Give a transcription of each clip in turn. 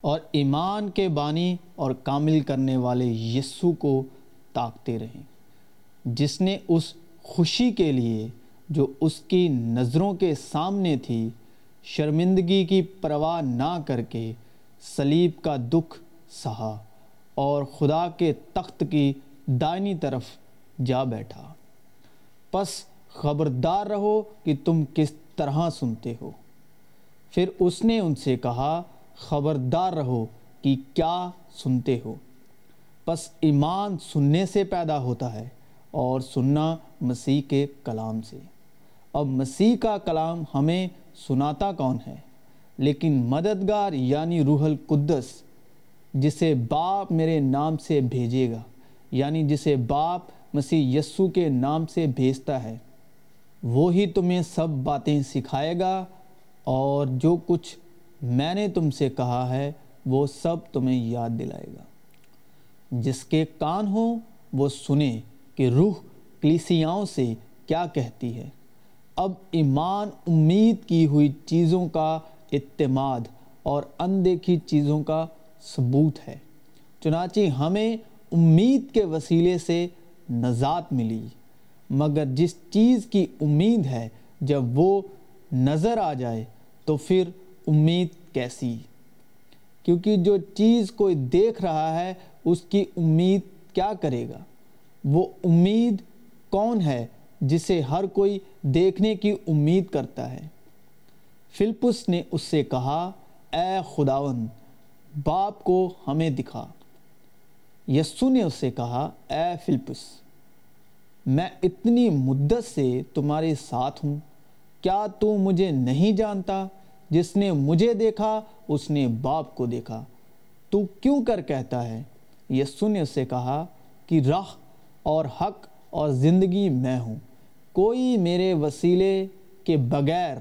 اور ایمان کے بانی اور کامل کرنے والے یسو کو تاکتے رہیں۔ جس نے اس خوشی کے لیے جو اس کی نظروں کے سامنے تھی، شرمندگی کی پرواہ نہ کر کے سلیب کا دکھ سہا اور خدا کے تخت کی دائنی طرف جا بیٹھا۔ پس خبردار رہو کہ تم کس طرح سنتے ہو۔ پھر اس نے ان سے کہا خبردار رہو کہ کیا سنتے ہو۔ پس ایمان سننے سے پیدا ہوتا ہے اور سننا مسیح کے کلام سے۔ اب مسیح کا کلام ہمیں سناتا کون ہے؟ لیکن مددگار یعنی روح القدس، جسے باپ میرے نام سے بھیجے گا یعنی جسے باپ مسیح یسو کے نام سے بھیجتا ہے، وہی تمہیں سب باتیں سکھائے گا اور جو کچھ میں نے تم سے کہا ہے، وہ سب تمہیں یاد دلائے گا۔ جس کے کان ہوں، وہ سنیں کہ روح کلیسیاؤں سے کیا کہتی ہے۔ اب ایمان امید کی ہوئی چیزوں کا اعتماد اور اندیکھی چیزوں کا ثبوت ہے۔ چنانچہ ہمیں امید کے وسیلے سے نجات ملی، مگر جس چیز کی امید ہے، جب وہ نظر آ جائے تو پھر امید کیسی؟ کیونکہ جو چیز کوئی دیکھ رہا ہے، اس کی امید کیا کرے گا؟ وہ امید کون ہے جسے ہر کوئی دیکھنے کی امید کرتا ہے؟ فلپس نے اس سے کہا، اے خداون باپ کو ہمیں دکھا۔ یسو نے اس سے کہا، اے فلپس، میں اتنی مدت سے تمہارے ساتھ ہوں، کیا تو مجھے نہیں جانتا؟ جس نے مجھے دیکھا، اس نے باپ کو دیکھا۔ تو کیوں کر کہتا ہے؟ یسو نے اس سے کہا کہ راہ اور حق اور زندگی میں ہوں۔ کوئی میرے وسیلے کے بغیر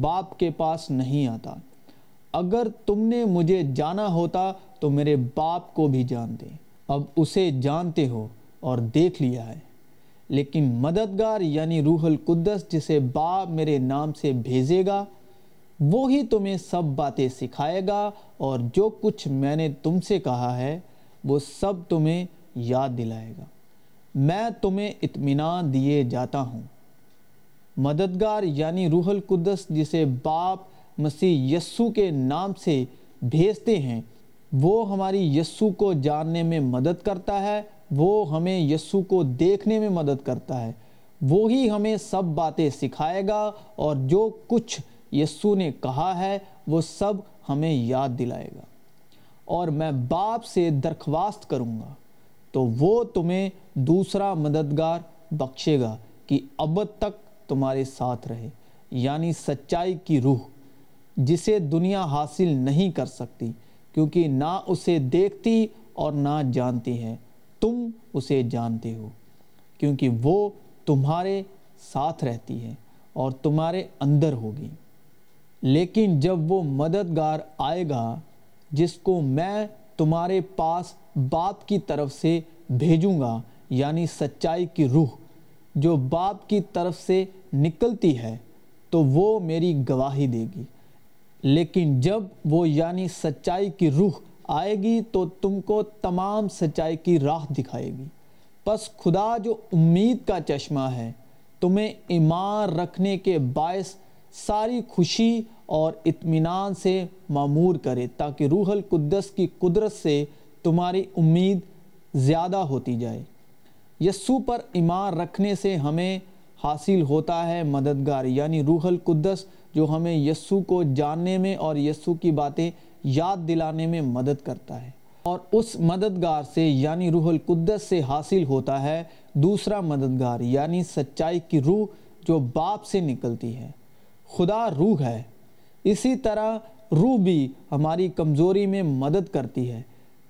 باپ کے پاس نہیں آتا۔ اگر تم نے مجھے جانا ہوتا تو میرے باپ کو بھی جانتے اب اسے جانتے ہو اور دیکھ لیا ہے۔ لیکن مددگار یعنی روح القدس جسے باپ میرے نام سے بھیجے گا وہی تمہیں سب باتیں سکھائے گا اور جو کچھ میں نے تم سے کہا ہے، وہ سب تمہیں یاد دلائے گا۔ میں تمہیں اطمینان دیے جاتا ہوں۔ مددگار یعنی روح القدس جسے باپ مسیح یسو کے نام سے بھیجتے ہیں، وہ ہماری یسو کو جاننے میں مدد کرتا ہے، وہ ہمیں یسو کو دیکھنے میں مدد کرتا ہے۔ وہی ہمیں سب باتیں سکھائے گا اور جو کچھ یسو نے کہا ہے، وہ سب ہمیں یاد دلائے گا۔ اور میں باپ سے درخواست کروں گا، تو وہ تمہیں دوسرا مددگار بخشے گا کہ اب تک تمہارے ساتھ رہے یعنی سچائی کی روح، جسے دنیا حاصل نہیں کر سکتی، کیونکہ نہ اسے دیکھتی اور نہ جانتی ہے۔ تم اسے جانتے ہو، کیونکہ وہ تمہارے ساتھ رہتی ہے اور تمہارے اندر ہوگی۔ لیکن جب وہ مددگار آئے گا، جس کو میں تمہارے پاس باپ کی طرف سے بھیجوں گا یعنی سچائی کی روح، جو باپ کی طرف سے نکلتی ہے، تو وہ میری گواہی دے گی۔ لیکن جب وہ یعنی سچائی کی روح آئے گی، تو تم کو تمام سچائی کی راہ دکھائے گی۔ پس خدا جو امید کا چشمہ ہے، تمہیں ایمان رکھنے کے باعث ساری خوشی اور اطمینان سے معمور کرے تاکہ روح القدس کی قدرت سے تمہاری امید زیادہ ہوتی جائے۔ یسو پر ایمان رکھنے سے ہمیں حاصل ہوتا ہے مددگار یعنی روح القدس جو ہمیں یسو کو جاننے میں اور یسو کی باتیں یاد دلانے میں مدد کرتا ہے۔ اور اس مددگار سے یعنی روح القدس سے حاصل ہوتا ہے دوسرا مددگار یعنی سچائی کی روح جو باپ سے نکلتی ہے۔ خدا روح ہے۔ اسی طرح روح بھی ہماری کمزوری میں مدد کرتی ہے،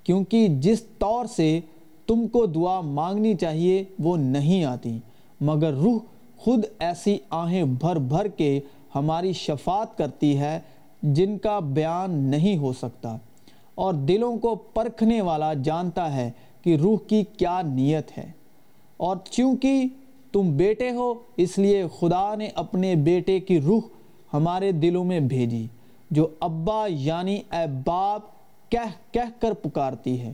کیونکہ جس طور سے تم کو دعا مانگنی چاہیے وہ نہیں آتی۔ مگر روح خود ایسی آہیں بھر بھر کے ہماری شفاعت کرتی ہے جن کا بیان نہیں ہو سکتا۔ اور دلوں کو پرکھنے والا جانتا ہے کہ روح کی کیا نیت ہے۔ اور چونکہ تم بیٹے ہو، اس لیے خدا نے اپنے بیٹے کی روح ہمارے دلوں میں بھیجی، جو ابا یعنی اے باپ کہہ کہہ کر پکارتی ہے۔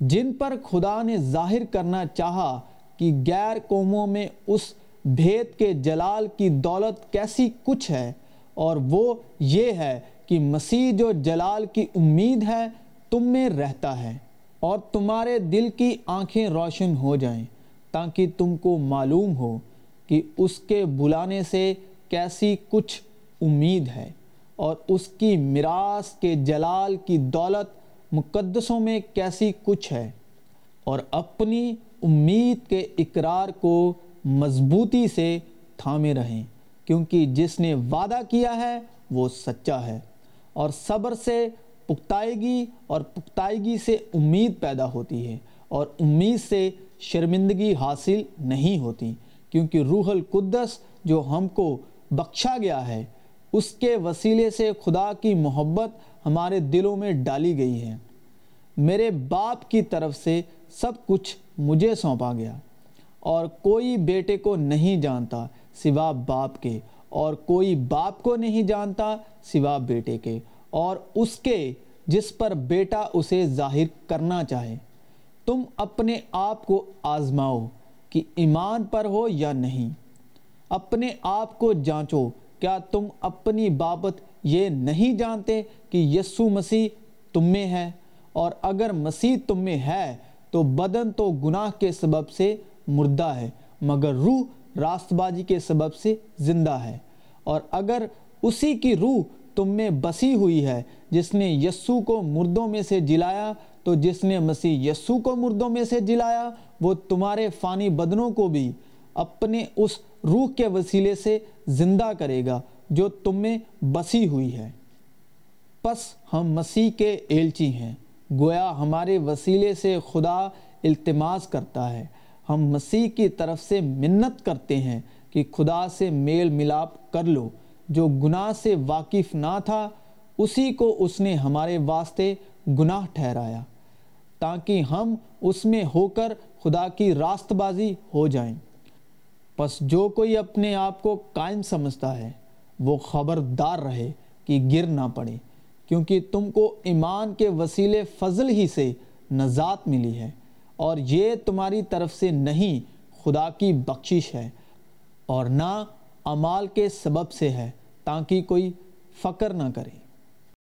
جن پر خدا نے ظاہر کرنا چاہا کہ غیر قوموں میں اس بھید کے جلال کی دولت کیسی کچھ ہے، اور وہ یہ ہے کہ مسیح جو جلال کی امید ہے، تم میں رہتا ہے اور تمہارے دل کی آنکھیں روشن ہو جائیں، تاکہ تم کو معلوم ہو کہ اس کے بلانے سے کیسی کچھ امید ہے اور اس کی میراث کے جلال کی دولت مقدسوں میں کیسی کچھ ہے اور اپنی امید کے اقرار کو مضبوطی سے تھامے رہیں، کیونکہ جس نے وعدہ کیا ہے وہ سچا ہے اور صبر سے پختائیگی اور پختائیگی سے امید پیدا ہوتی ہے اور امید سے شرمندگی حاصل نہیں ہوتی، کیونکہ روح القدس جو ہم کو بخشا گیا ہے اس کے وسیلے سے خدا کی محبت ہمارے دلوں میں ڈالی گئی ہے۔ میرے باپ کی طرف سے سب کچھ مجھے سونپا گیا اور کوئی بیٹے کو نہیں جانتا سوا باپ کے، اور کوئی باپ کو نہیں جانتا سوا بیٹے کے، اور اس کے جس پر بیٹا اسے ظاہر کرنا چاہے۔ تم اپنے آپ کو آزماؤ کہ ایمان پر ہو یا نہیں۔ اپنے آپ کو جانچو کیا تم اپنی بابت یہ نہیں جانتے کہ یسو مسیح تم میں ہے؟ اور اگر مسیح تم میں ہے، تو بدن تو گناہ کے سبب سے مردہ ہے، مگر روح راست بازی کے سبب سے زندہ ہے۔ اور اگر اسی کی روح تم میں بسی ہوئی ہے، جس نے یسو کو مردوں میں سے جلایا، تو جس نے مسیح یسو کو مردوں میں سے جلایا، وہ تمہارے فانی بدنوں کو بھی۔ اپنے اس روح کے وسیلے سے زندہ کرے گا جو تم میں بسی ہوئی ہے۔ پس ہم مسیح کے ایلچی ہیں۔ گویا ہمارے وسیلے سے خدا التماس کرتا ہے۔ ہم مسیح کی طرف سے منت کرتے ہیں کہ خدا سے میل ملاپ کر لو۔ جو گناہ سے واقف نہ تھا، اسی کو اس نے ہمارے واسطے گناہ ٹھہرایا۔ تاکہ ہم اس میں ہو کر خدا کی راست بازی ہو جائیں۔ پس جو کوئی اپنے آپ کو قائم سمجھتا ہے، وہ خبردار رہے کہ گر نہ پڑے، کیونکہ تم کو ایمان کے وسیلے فضل ہی سے نجات ملی ہے۔ اور یہ تمہاری طرف سے نہیں، خدا کی بخشش ہے۔ اور نہ امال کے سبب سے ہے، تاکہ کوئی فقر نہ کرے۔